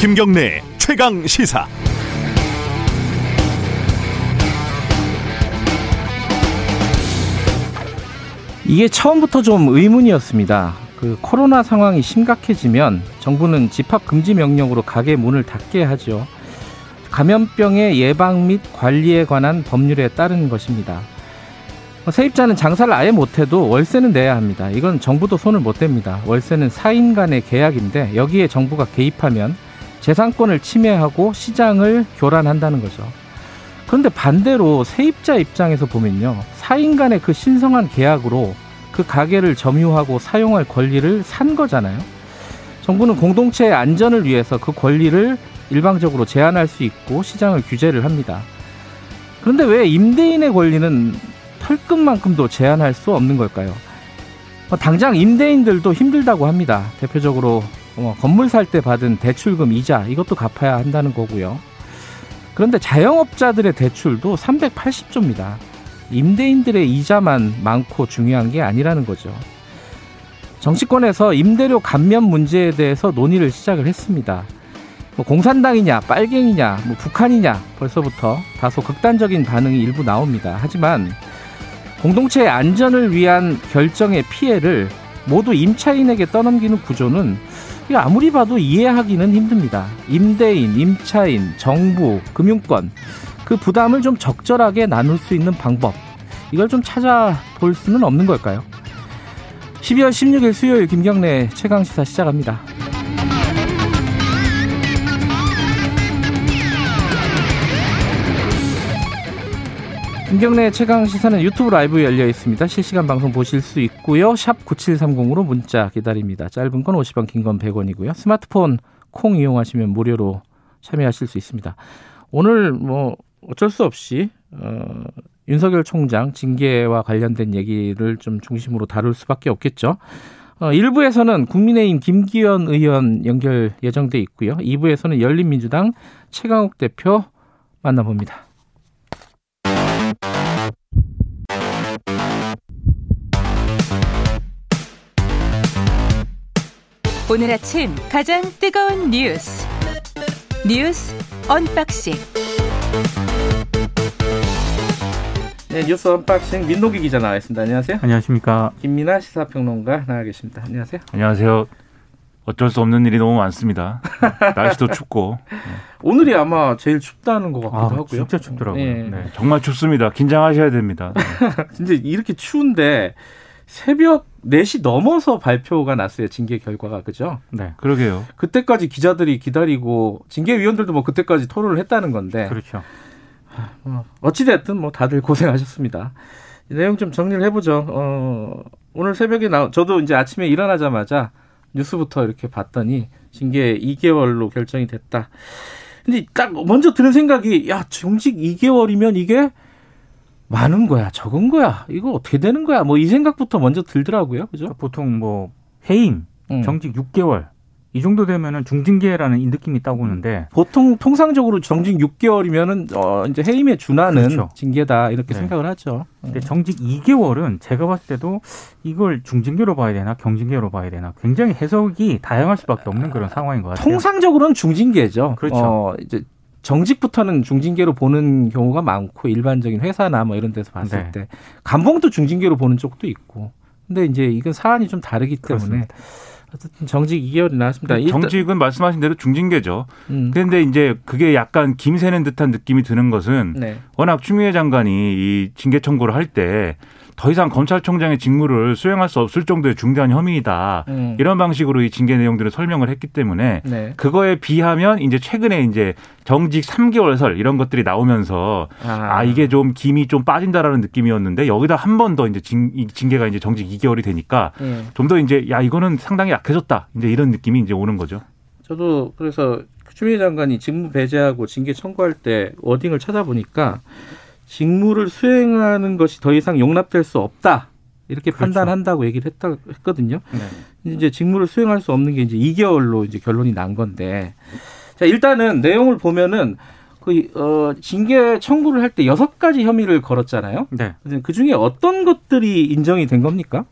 김경래 최강 시사. 이게 처음부터 좀 의문이었습니다. 그 코로나 상황이 심각해지면 정부는 집합 금지 명령으로 가게 문을 닫게 하죠. 감염병의 예방 및 관리에 관한 법률에 따른 것입니다. 세입자는 장사를 아예 못해도 월세는 내야 합니다. 이건 정부도 손을 못 댑니다. 월세는 사인 간의 계약인데 여기에 정부가 개입하면 재산권을 침해하고 시장을 교란한다는 거죠. 그런데 반대로 세입자 입장에서 보면요. 사인 간의 그 신성한 계약으로 그 가게를 점유하고 사용할 권리를 산 거잖아요. 정부는 공동체의 안전을 위해서 그 권리를 일방적으로 제한할 수 있고 시장을 규제를 합니다. 그런데 왜 임대인의 권리는 털끝만큼도 제한할 수 없는 걸까요? 뭐 당장 임대인들도 힘들다고 합니다. 대표적으로 뭐 건물 살 때 받은 대출금 이자 이것도 갚아야 한다는 거고요. 그런데 자영업자들의 대출도 380조입니다. 임대인들의 이자만 많고 중요한 게 아니라는 거죠. 정치권에서 임대료 감면 문제에 대해서 논의를 시작을 했습니다. 뭐 공산당이냐, 빨갱이냐, 뭐 북한이냐 벌써부터 다소 극단적인 반응이 일부 나옵니다. 하지만 공동체의 안전을 위한 결정의 피해를 모두 임차인에게 떠넘기는 구조는 아무리 봐도 이해하기는 힘듭니다. 임대인, 임차인, 정부, 금융권 그 부담을 좀 적절하게 나눌 수 있는 방법 이걸 좀 찾아볼 수는 없는 걸까요? 12월 16일 수요일 김경래 최강 시사 시작합니다. 김경래 최강 시사는 유튜브 라이브 열려 있습니다. 실시간 방송 보실 수 있고요. 샵 9730으로 문자 기다립니다. 짧은 건 50원, 긴 건 100원이고요. 스마트폰 콩 이용하시면 무료로 참여하실 수 있습니다. 오늘 뭐 어쩔 수 없이 어, 윤석열 총장 징계와 관련된 얘기를 좀 중심으로 다룰 수밖에 없겠죠. 어, 1부에서는 국민의힘 김기현 의원 연결 예정돼 있고요. 2부에서는 열린민주당 최강욱 대표 만나봅니다. 오늘 아침 가장 뜨거운 뉴스 뉴스 unboxing 네, 뉴스 unboxing 민노기 기자 나와 있습니다. 안녕하세요. 안녕하십니까. 김민아 시사평론가 나와 계십니다. 안녕하세요. 안녕하세요. 어쩔 수 없는 일이 너무 많습니다. 날씨도 춥고. 오늘이 아마 제일 춥다는 것 같기도 아, 하고요. 진짜 춥더라고요. 네. 네. 정말 춥습니다. 긴장하셔야 됩니다. 진짜 이렇게 추운데 새벽 4시 넘어서 발표가 났어요. 징계 결과가. 그죠? 네. 그러게요. 그때까지 기자들이 기다리고 징계위원들도 뭐 그때까지 토론을 했다는 건데. 그렇죠. 뭐 어찌됐든 뭐 다들 고생하셨습니다. 내용 좀 정리를 해보죠. 어, 오늘 새벽에 나, 저도 이제 아침에 일어나자마자 뉴스부터 이렇게 봤더니 징계 2개월로 결정이 됐다. 근데 딱 먼저 드는 생각이 야, 정직 2개월이면 이게 많은 거야, 적은 거야, 이거 어떻게 되는 거야, 뭐 이 생각부터 먼저 들더라고요, 그죠? 보통 뭐 해임, 음. 정직 6개월 이 정도 되면은 중징계라는 이 느낌이 있다고 하는데 보통 통상적으로 정직 6개월이면은 어 이제 해임에 준하는 그렇죠. 징계다 이렇게 네. 생각을 하죠. 근데 정직 2개월은 제가 봤을 때도 이걸 중징계로 봐야 되나 경징계로 봐야 되나 굉장히 해석이 다양할 수밖에 없는 그런 상황인 것 같아요. 통상적으로는 중징계죠. 그렇죠. 어 이제 정직부터는 중징계로 보는 경우가 많고 일반적인 회사나 뭐 이런 데서 봤을 네. 때 감봉도 중징계로 보는 쪽도 있고. 근데 이제 이건 사안이 좀 다르기 때문에 그렇습니다. 어쨌든 정직 2개월이 나왔습니다. 정직은 말씀하신 대로 중징계죠. 음. 그런데 이제 그게 약간 김새는 듯한 느낌이 드는 것은 네. 워낙 추미애 장관이 이 징계 청구를 할때 더 이상 검찰총장의 직무를 수행할 수 없을 정도의 중대한 혐의이다. 음. 이런 방식으로 이 징계 내용들을 설명을 했기 때문에 네. 그거에 비하면 이제 최근에 이제 정직 3개월설 이런 것들이 나오면서 아, 아 이게 좀 김이 좀 빠진다라는 느낌이었는데 여기다 한 번 더 이제 징, 징계가 이제 정직 2개월이 되니까 네. 좀더 이제 야 이거는 상당히 약해졌다. 이제 이런 느낌이 이제 오는 거죠. 저도 그래서 추미애 장관이 직무 배제하고 징계 청구할 때 워딩을 찾아보니까 직무를 수행하는 것이 더 이상 용납될 수 없다. 이렇게 그렇죠. 판단한다고 얘기를 했다 했거든요. 네. 이제 직무를 수행할 수 없는 게 이제 2개월로 이제 결론이 난 건데. 자, 일단은 내용을 보면은 그, 어, 징계 청구를 할 때 여섯 가지 혐의를 걸었잖아요. 네. 그 중에 어떤 것들이 인정이 된 겁니까?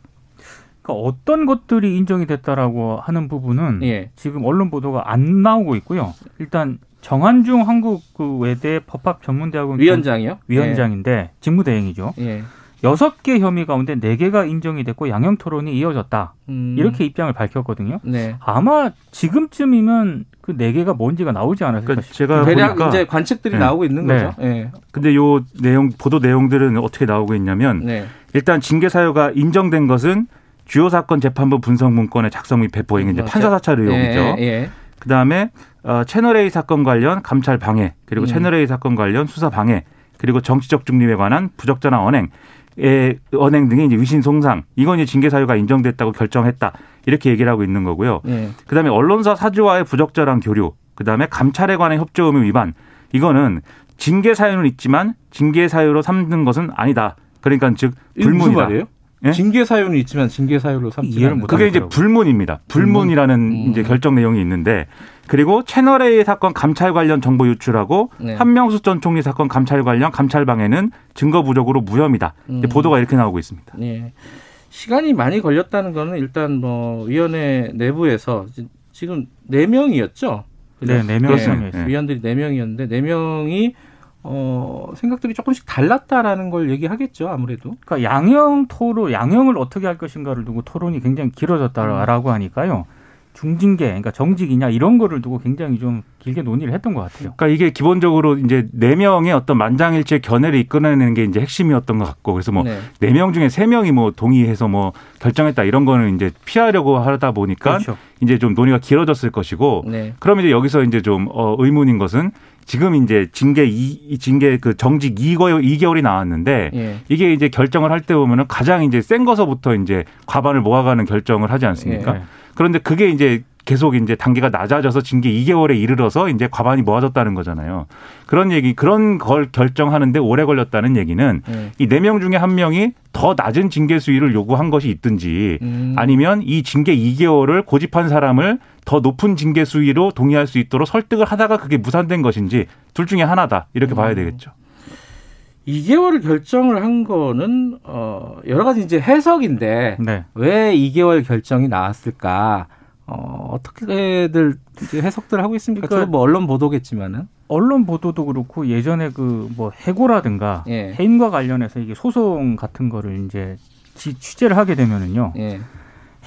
그러니까 어떤 것들이 인정이 됐다라고 하는 부분은 예. 지금 언론 보도가 안 나오고 있고요. 일단 정한중 한국 그 외대 법학 전문대학원 위원장이요? 위원장인데 예. 직무대행이죠. 예. 여섯 개 혐의 가운데 네 개가 인정이 됐고 양형 토론이 이어졌다. 음. 이렇게 입장을 밝혔거든요. 네. 아마 지금쯤이면 그네 개가 뭔지가 나오지 않았을까 그러니까 제가 대략 보니까 이제 관측들이 네. 나오고 있는 거죠. 네. 네. 근데 요 내용 보도 내용들은 어떻게 나오고 있냐면 네. 일단 징계 사유가 인정된 것은 주요 사건 재판부 분석 문건의 작성 및 배포 이게 이제 그렇죠. 판사 사찰 의혹이죠. 예, 예. 그다음에 어, 채널 A 사건 관련 감찰 방해 그리고 음. 채널 A 사건 관련 수사 방해 그리고 정치적 중립에 관한 부적절한 언행 의 언행 등의 이제 위신 송상 이건 이제 징계 사유가 인정됐다고 결정했다 이렇게 얘기를 하고 있는 거고요. 네. 그 다음에 언론사 사주와의 부적절한 교류, 그 다음에 감찰에 관한 협조 의무 위반 이거는 징계 사유는 있지만 징계 사유로 삼는 것은 아니다. 그러니까 즉 불문이다. 예? 징계 사유는 있지만 징계 사유로 삼지 이해를 못 그게 이제 불문입니다. 불문이라는 음. 이제 결정 내용이 있는데 그리고 채널 A 사건 감찰 관련 정보 유출하고 네. 한명숙 전 총리 사건 감찰 관련 감찰 방해는 증거 부족으로 무혐의다. 음. 보도가 이렇게 나오고 있습니다. 네. 시간이 많이 걸렸다는 거는 일단 뭐 위원회 내부에서 지금 네 명이었죠. 네, 네 명이었습니다. 네. 위원들이 네 명이었는데 네 명이 어, 생각들이 조금씩 달랐다라는 걸 얘기하겠죠, 아무래도. 그러니까 양형 토론, 양형을 어떻게 할 것인가를 두고 토론이 굉장히 길어졌다라고 하니까요. 중징계, 그러니까 정직이냐 이런 거를 두고 굉장히 좀 길게 논의를 했던 것 같아요. 그러니까 이게 기본적으로 이제 네 명의 어떤 만장일치의 견해를 이끌어내는 게 이제 핵심이었던 것 같고 그래서 뭐 네명 네 중에 세 명이 뭐 동의해서 뭐 결정했다 이런 거는 이제 피하려고 하다 보니까 그렇죠. 이제 좀 논의가 길어졌을 것이고 네. 그럼 이제 여기서 이제 좀 어, 의문인 것은 지금 이제 징계 이 징계 그 정직 2개월 2개월이 나왔는데 예. 이게 이제 결정을 할 때 보면은 가장 이제 센 거서부터 이제 과반을 모아가는 결정을 하지 않습니까? 예. 그런데 그게 이제 계속 이제 단계가 낮아져서 징계 2개월에 이르러서 이제 과반이 모아졌다는 거잖아요. 그런 얘기, 그런 걸 결정하는데 오래 걸렸다는 얘기는 네. 이네 명 중에 한 명이 더 낮은 징계 수위를 요구한 것이 있든지 음. 아니면 이 징계 2개월을 고집한 사람을 더 높은 징계 수위로 동의할 수 있도록 설득을 하다가 그게 무산된 것인지 둘 중에 하나다 이렇게 음. 봐야 되겠죠. 2개월을 결정을 한 거는 어 여러 가지 이제 해석인데 네. 왜 2개월 결정이 나왔을까? 어 어떻게들 해석들 하고 있습니까? 그러니까 뭐 언론 보도겠지만은 언론 보도도 그렇고 예전에 그 뭐 해고라든가 예. 해임과 관련해서 이게 소송 같은 거를 이제 취재를 하게 되면은요. 예.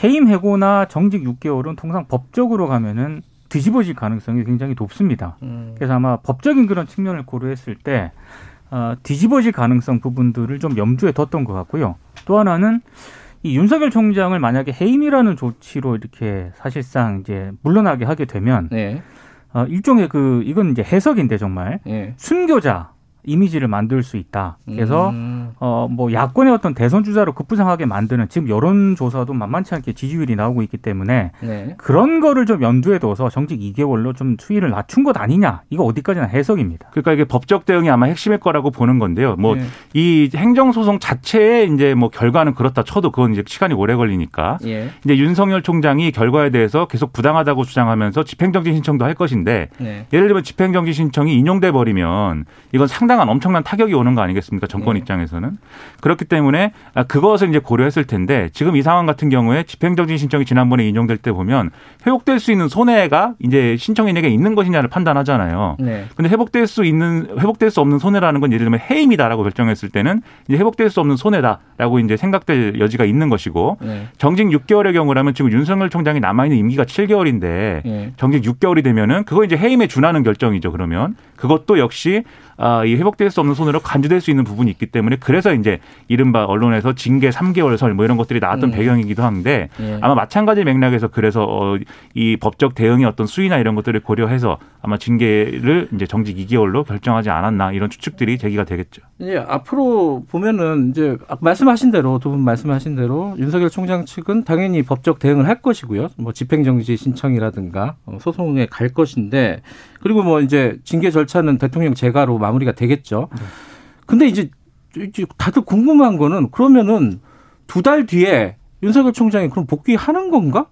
해임 해고나 정직 6개월은 통상 법적으로 가면은 뒤집어질 가능성이 굉장히 높습니다. 음. 그래서 아마 법적인 그런 측면을 고려했을 때 어, 뒤집어질 가능성 부분들을 좀 염두에 뒀던 것 같고요. 또 하나는 이 윤석열 총장을 만약에 해임이라는 조치로 이렇게 사실상 이제 물러나게 하게 되면 네. 어, 일종의 그 이건 이제 해석인데 정말 네. 순교자 이미지를 만들 수 있다. 그래서 음. 어 뭐 야권의 어떤 대선 주자로 급부상하게 만드는 지금 여론 조사도 만만치 않게 지지율이 나오고 있기 때문에 네. 그런 거를 좀 염두에 둬서 정직 2개월로 좀 수위를 낮춘 것 아니냐. 이거 어디까지나 해석입니다. 그러니까 이게 법적 대응이 아마 핵심일 거라고 보는 건데요. 뭐이 네. 행정 소송 자체의 이제 뭐 결과는 그렇다 쳐도 그건 이제 시간이 오래 걸리니까 예. 이제 윤석열 총장이 결과에 대해서 계속 부당하다고 주장하면서 집행정지 신청도 할 것인데 네. 예를 들면 집행정지 신청이 인용돼 버리면 이건 상당 상당한 엄청난 타격이 오는 거 아니겠습니까? 정권 네. 입장에서는. 그렇기 때문에 아, 그것을 이제 고려했을 텐데 지금 이 상황 같은 경우에 집행정지 신청이 지난번에 인용될 때 보면 회복될 수 있는 손해가 이제 신청인에게 있는 것이냐를 판단하잖아요. 네. 근데 회복될 수 있는 회복될 수 없는 손해라는 건 예를 들면 해임이다라고 결정했을 때는 이제 회복될 수 없는 손해다라고 이제 생각될 여지가 있는 것이고 네. 정직 6개월의 경우라면 지금 윤석열 총장이 남아 있는 임기가 7개월인데 네. 정직 6개월이 되면은 그거 이제 해임에 준하는 결정이죠. 그러면 그것도 역시 아, 이 회복될 수 없는 손으로 간주될 수 있는 부분이 있기 때문에 그래서 이제 이른바 언론에서 징계 3개월 설 뭐 이런 것들이 나왔던 음. 배경이기도 한데 예. 아마 마찬가지 맥락에서 그래서 어, 이 법적 대응의 어떤 수위나 이런 것들을 고려해서 아마 징계를 이제 정직 2개월로 결정하지 않았나 이런 추측들이 제기가 되겠죠. 예, 앞으로 보면은 이제 말씀하신 대로 두 분 말씀하신 대로 윤석열 총장 측은 당연히 법적 대응을 할 것이고요. 뭐 집행정지 신청이라든가 어, 소송에 갈 것인데 그리고 뭐 이제 징계 절차는 대통령 재가로 마무리가 되겠죠. 네. 근데 이제 다들 궁금한 거는 그러면은 두 달 뒤에 윤석열 총장이 그럼 복귀하는 건가?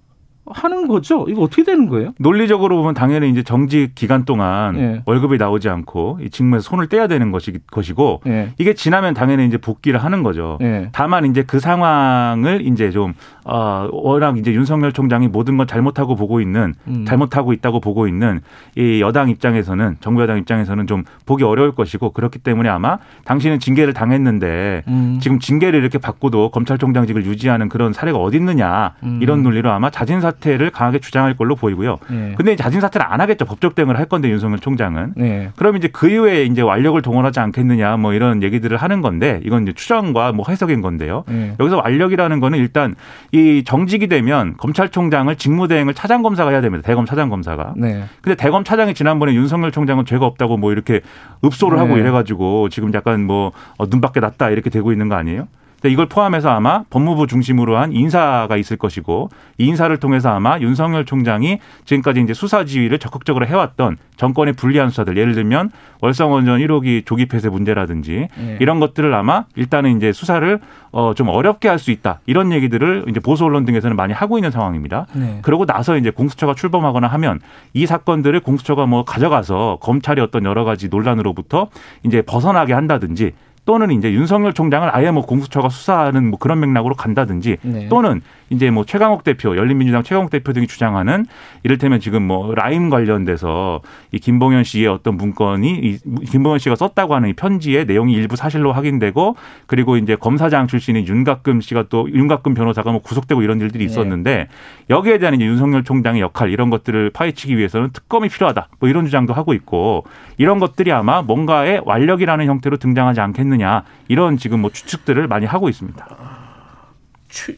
하는 거죠? 이거 어떻게 되는 거예요? 논리적으로 보면 당연히 이제 정직 기간 동안 예. 월급이 나오지 않고 이 직무에서 손을 떼야 되는 것이, 것이고 예. 이게 지나면 당연히 이제 복귀를 하는 거죠. 예. 다만 이제 그 상황을 이제 좀 어, 워낙 이제 윤석열 총장이 모든 걸 잘못하고 보고 있는 음. 잘못하고 있다고 보고 있는 이 여당 입장에서는 정부 여당 입장에서는 좀 보기 어려울 것이고 그렇기 때문에 아마 당신은 징계를 당했는데 음. 지금 징계를 이렇게 받고도 검찰총장직을 유지하는 그런 사례가 어디 있느냐 음. 이런 논리로 아마 자진 사 퇴를 강하게 주장할 걸로 보이고요. 네. 근데 자진 사퇴를 안 하겠죠. 법적 대응을 할 건데 윤석열 총장은. 네. 그럼 이제 그 이후에 이제 완력을 동원하지 않겠느냐 뭐 이런 얘기들을 하는 건데 이건 이제 추정과 뭐 해석인 건데요. 네. 여기서 완력이라는 거는 일단 이 정직이 되면 검찰총장을 직무대행을 차장 검사가 해야 됩니다. 대검 차장 검사가. 네. 근데 대검 차장이 지난번에 윤석열 총장은 죄가 없다고 뭐 이렇게 읍소를 하고 네. 이래가지고 지금 약간 뭐 어, 눈밖에 났다 이렇게 되고 있는 거 아니에요? 이걸 포함해서 아마 법무부 중심으로 한 인사가 있을 것이고 이 인사를 통해서 아마 윤석열 총장이 지금까지 이제 수사 지휘를 적극적으로 해왔던 정권의 불리한 수사들 예를 들면 월성원전 1호기 조기 폐쇄 문제라든지 네. 이런 것들을 아마 일단은 이제 수사를 어 좀 어렵게 할 수 있다 이런 얘기들을 이제 보수 언론 등에서는 많이 하고 있는 상황입니다. 네. 그러고 나서 이제 공수처가 출범하거나 하면 이 사건들을 공수처가 뭐 가져가서 검찰이 어떤 여러 가지 논란으로부터 이제 벗어나게 한다든지 또는 이제 윤석열 총장을 아예 뭐 공수처가 수사하는 뭐 그런 맥락으로 간다든지 네. 또는 이제 뭐 최강욱 대표, 열린민주당 최강욱 대표 등이 주장하는 이를테면 지금 뭐 라임 관련돼서 이 김봉현 씨의 어떤 문건이 이 김봉현 씨가 썼다고 하는 이 편지의 내용이 일부 사실로 확인되고 그리고 이제 검사장 출신인 윤가끔 씨가 또 윤가끔 변호사가 뭐 구속되고 이런 일들이 네. 있었는데 네. 여기에 대한 이제 윤석열 총장의 역할 이런 것들을 파헤치기 위해서는 특검이 필요하다. 뭐 이런 주장도 하고 있고 이런 것들이 아마 뭔가의 완력이라는 형태로 등장하지 않겠느냐 이런 지금 뭐 추측들을 많이 하고 있습니다.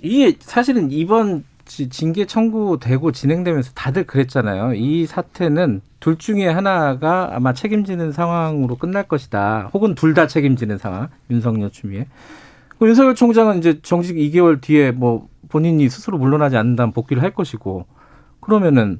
이게 사실은 이번 징계 청구되고 진행되면서 다들 그랬잖아요. 이 사태는 둘 중에 하나가 아마 책임지는 상황으로 끝날 것이다. 혹은 둘 다 책임지는 상황. 윤석열 추미애. 그 윤석열 총장은 이제 정직 2개월 뒤에 뭐 본인이 스스로 물러나지 않는다면 복귀를 할 것이고 그러면은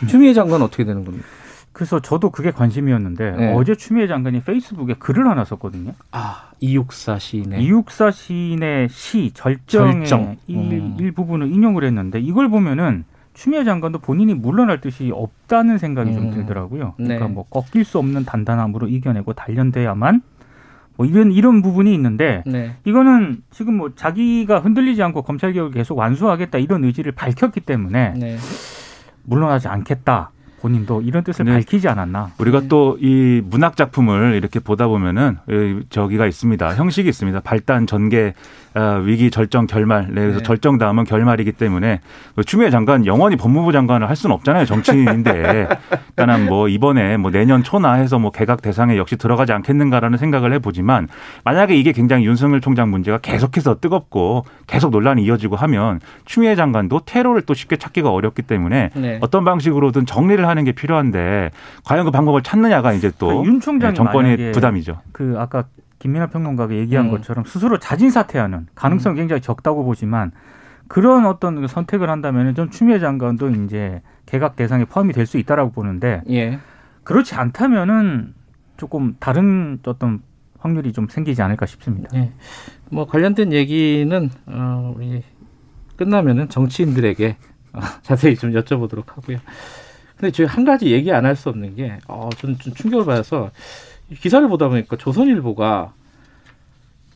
추미애 장관 어떻게 되는 겁니까? 그래서 저도 그게 관심이었는데 네. 어제 추미애 장관이 페이스북에 글을 하나 썼거든요. 아 이육사 시인의 이육사 시인의 시 절정의 절정. 일, 음. 일부분을 인용을 했는데 이걸 보면은 추미애 장관도 본인이 물러날 뜻이 없다는 생각이 음. 좀 들더라고요. 그러니까 네. 뭐 꺾일 수 없는 단단함으로 이겨내고 단련돼야만 뭐 이런 이런 부분이 있는데 네. 이거는 지금 뭐 자기가 흔들리지 않고 검찰 개혁을 계속 완수하겠다 이런 의지를 밝혔기 때문에 네. 물러나지 않겠다. 본인도 이런 뜻을 네. 밝히지 않았나. 우리가 네. 또이 문학 작품을 이렇게 보다 보면은 저기가 있습니다. 형식이 있습니다. 발단, 전개, 어, 위기, 절정, 결말. 네, 그래서 네. 절정 다음은 결말이기 때문에 그 추미애 장관 영원히 법무부 장관을 할 수는 없잖아요. 정치인인데. 그러니까 뭐 이번에 뭐 내년 초나 해서 뭐 개각 대상에 역시 들어가지 않겠는가라는 생각을 해보지만 만약에 이게 굉장히 윤석열 총장 문제가 계속해서 뜨겁고 계속 논란이 이어지고 하면 추미애 장관도 테러를 또 쉽게 찾기가 어렵기 때문에 네. 어떤 방식으로든 정리를 하는 게 필요한데 과연 그 방법을 찾느냐가 이제 또윤 총장이 네, 정권의 부담이죠. 그 아까 김민하 평론가가 얘기한 음. 것처럼 스스로 자진 사퇴하는 가능성이 음. 굉장히 적다고 보지만 그런 어떤 그 선택을 한다면 좀 추미애 장관도 이제 개각 대상에 포함이 될 수 있다라고 보는데 예. 그렇지 않다면은 조금 다른 어떤 확률이 좀 생기지 않을까 싶습니다. 예. 뭐 관련된 얘기는 어 우리 끝나면은 정치인들에게 어, 자세히 좀 여쭤보도록 하고요. 근데 저희 한 가지 얘기 안 할 수 없는 게, 어, 저는 좀 충격을 받아서 기사를 보다 보니까 조선일보가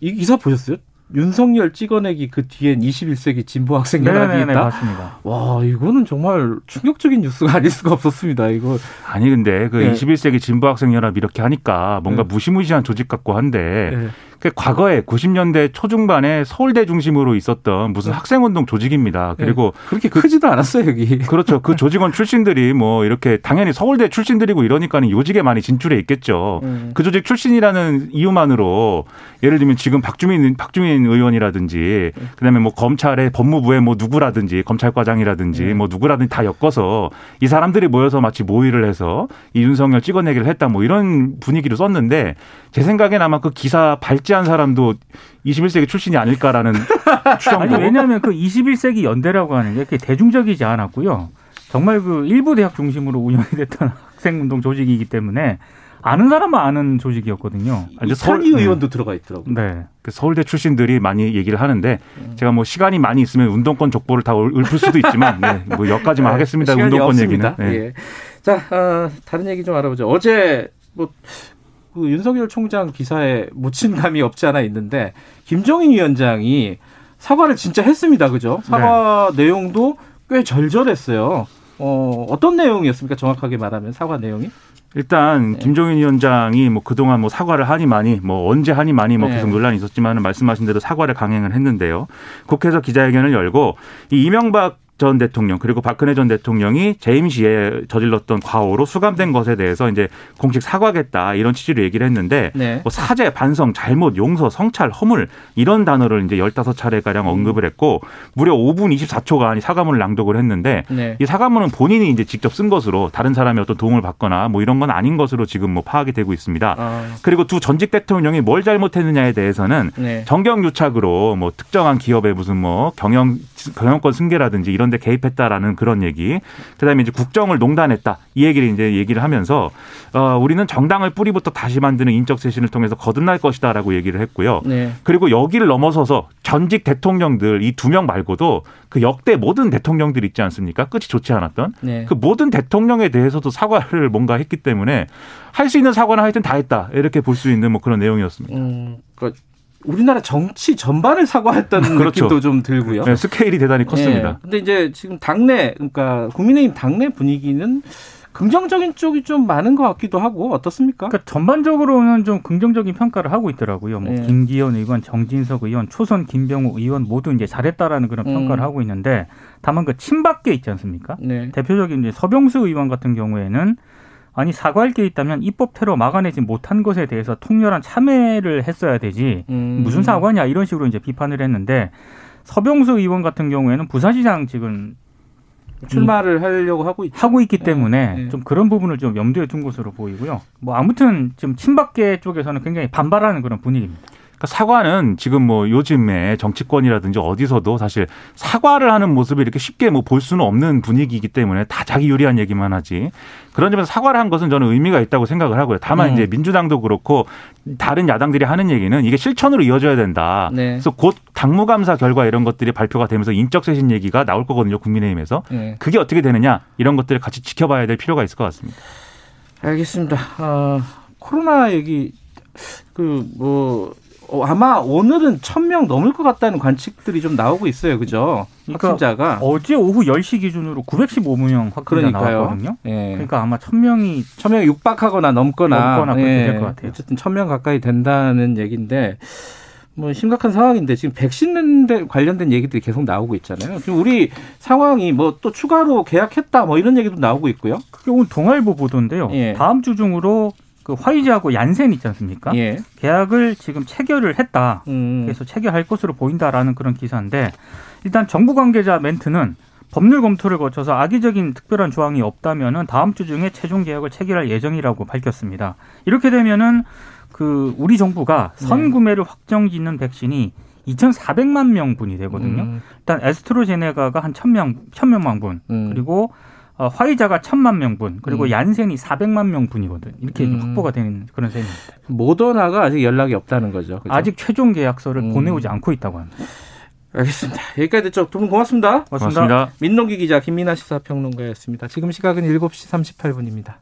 이 기사 보셨어요? 윤석열 찍어내기 그 뒤엔 21세기 진보 학생 연합이 있다. 맞습니다. 와 이거는 정말 충격적인 뉴스가 아닐 수가 없었습니다. 이거 아니 근데 그 네. 21세기 진보 학생 연합 이렇게 하니까 뭔가 네. 무시무시한 조직 같고 한데 네. 그 과거에 90년대 초중반에 서울대 중심으로 있었던 무슨 네. 학생운동 조직입니다. 네. 그리고 네. 그렇게 그, 크지도 않았어요 여기. 그렇죠. 그 조직원 출신들이 뭐 이렇게 당연히 서울대 출신들이고 이러니까는 요직에 많이 진출해 있겠죠. 음. 그 조직 출신이라는 이유만으로 예를 들면 지금 박주민 박주민 의원이라든지 그다음에 뭐 검찰의 법무부의 뭐 누구라든지 검찰과장이라든지 음. 뭐 누구라든지 다 엮어서 이 사람들이 모여서 마치 모의를 해서 이 윤석열 찍어내기를 했다 뭐 이런 분위기로 썼는데 제 생각엔 아마 그 기사 발 제한 사람도 21세기 출신이 아닐까라는 추정도. 아니 왜냐하면 그 21세기 연대라고 하는 게 그렇게 대중적이지 않았고요. 정말 그 일부 대학 중심으로 운영이 됐던 학생운동 조직이기 때문에 아는 사람만 아는 조직이었거든요. 이찬희 서울, 의원도 네. 들어가 있더라고요. 네. 그 서울대 출신들이 많이 얘기를 하는데 음. 제가 뭐 시간이 많이 있으면 운동권 족보를 다 읊을 수도 있지만 네, 뭐 여기까지만 네, 하겠습니다. 운동권 없습니다. 얘기는. 네. 예. 자, 어, 다른 얘기 좀 알아보죠. 어제 뭐 그 윤석열 총장 기사에 묻힌 감이 없지 않아 있는데 김종인 위원장이 사과를 진짜 했습니다. 그죠? 사과 네. 내용도 꽤 절절했어요. 어, 어떤 내용이었습니까? 정확하게 말하면 사과 내용이? 일단 네. 김종인 위원장이 뭐 그동안 뭐 사과를 하니 많이 뭐 언제 하니 많이 뭐 네. 계속 논란이 있었지만 말씀하신 대로 사과를 강행을 했는데요. 국회에서 기자회견을 열고 이 이명박 전 대통령 그리고 박근혜 전 대통령이 재임 시에 저질렀던 과오로 수감된 것에 대해서 이제 공식 사과하겠다 이런 취지로 얘기를 했는데 네. 뭐 사죄, 반성, 잘못, 용서, 성찰, 허물 이런 단어를 이제 열다섯 차례 가량 언급을 했고 무려 5분 24초간 사과문을 낭독을 했는데 네. 이 사과문은 본인이 이제 직접 쓴 것으로 다른 사람의 어떤 도움을 받거나 뭐 이런 건 아닌 것으로 지금 뭐 파악이 되고 있습니다. 아. 그리고 두 전직 대통령이 뭘 잘못했느냐에 대해서는 네. 정경유착으로 뭐 특정한 기업의 무슨 뭐 경영 경영권 승계라든지 이런 데 개입했다라는 그런 얘기. 그다음에 이제 국정을 농단했다. 이 얘기를 이제 얘기를 하면서 어 우리는 정당을 뿌리부터 다시 만드는 인적 쇄신을 통해서 거듭날 것이다라고 얘기를 했고요. 네. 그리고 여기를 넘어서서 전직 대통령들 이 두 명 말고도 그 역대 모든 대통령들 있지 않습니까? 끝이 좋지 않았던 네. 그 모든 대통령에 대해서도 사과를 뭔가 했기 때문에 할 수 있는 사과는 하여튼 다 했다. 이렇게 볼 수 있는 뭐 그런 내용이었습니다. 음, 그러니까 우리나라 정치 전반을 사과했다는 그렇죠. 느낌도 좀 들고요. 네, 스케일이 대단히 컸습니다. 네. 근데 이제 지금 당내 그러니까 국민의힘 당내 분위기는 긍정적인 쪽이 좀 많은 것 같기도 하고 어떻습니까? 그러니까 전반적으로는 좀 긍정적인 평가를 하고 있더라고요. 뭐 네. 김기현 의원, 정진석 의원, 초선 김병우 의원 모두 이제 잘했다라는 그런 평가를 음. 하고 있는데 다만 그 친박계 있지 않습니까? 네. 대표적인 이제 서병수 의원 같은 경우에는 아니 사과할 게 있다면 입법태로 막아내지 못한 것에 대해서 통렬한 참회를 했어야 되지 음. 무슨 사과냐 이런 식으로 이제 비판을 했는데 서병수 의원 같은 경우에는 부산시장 지금 출마를 하려고 하고 있죠. 하고 있기 때문에 네. 좀 그런 부분을 좀 염두에 둔 것으로 보이고요. 뭐 아무튼 지금 친박계 쪽에서는 굉장히 반발하는 그런 분위기입니다. 그러니까 사과는 지금 뭐 요즘에 정치권이라든지 어디서도 사실 사과를 하는 모습을 이렇게 쉽게 뭐 볼 수는 없는 분위기이기 때문에 다 자기 유리한 얘기만 하지. 그런 점에서 사과를 한 것은 저는 의미가 있다고 생각을 하고요. 다만 음. 이제 민주당도 그렇고 다른 야당들이 하는 얘기는 이게 실천으로 이어져야 된다. 네. 그래서 곧 당무감사 결과 이런 것들이 발표가 되면서 인적 쇄신 얘기가 나올 거거든요. 국민의힘에서. 네. 그게 어떻게 되느냐 이런 것들을 같이 지켜봐야 될 필요가 있을 것 같습니다. 알겠습니다. 어, 코로나 얘기 그뭐 어, 아마 오늘은 천 명 넘을 것 같다는 관측들이 좀 나오고 있어요. 그죠? 그러니까 확진자가. 어제 오후 10시 기준으로 915명 확진자 그러니까요. 나왔거든요. 예. 그러니까 아마 천명이 천명이 육박하거나 넘거나 넘거나 예. 될것 같아요. 어쨌든 천명 가까이 된다는 얘기인데 뭐 심각한 상황인데 지금 백신 관련된 얘기들이 계속 나오고 있잖아요. 지금 우리 상황이 뭐 또 추가로 계약했다 뭐 이런 얘기도 나오고 있고요. 그게 오늘 동아일보 보도인데요. 예. 다음 주 중으로 그 화이자하고 얀센 있지 않습니까? 예. 계약을 지금 체결을 했다. 음. 그래서 체결할 것으로 보인다라는 그런 기사인데 일단 정부 관계자 멘트는 법률 검토를 거쳐서 악의적인 특별한 조항이 없다면은 다음 주 중에 최종 계약을 체결할 예정이라고 밝혔습니다. 이렇게 되면은 그 우리 정부가 네. 선구매를 확정짓는 백신이 2,400만 명분이 되거든요. 음. 일단 에스트로제네가가 한 1,000명, 1,000명만 분. 음. 그리고 어, 화이자가 천만 명분 그리고 음. 얀센이 사백만 명분이거든 이렇게 음. 확보가 되는 그런 셈입니다. 모더나가 아직 연락이 없다는 거죠. 그죠? 아직 최종 계약서를 음. 보내오지 않고 있다고 합니다. 알겠습니다. 여기까지 듣죠. 두 분 고맙습니다. 고맙습니다. 고맙습니다. 민동기 기자 김민아 시사평론가였습니다. 지금 시각은 7시 38분입니다.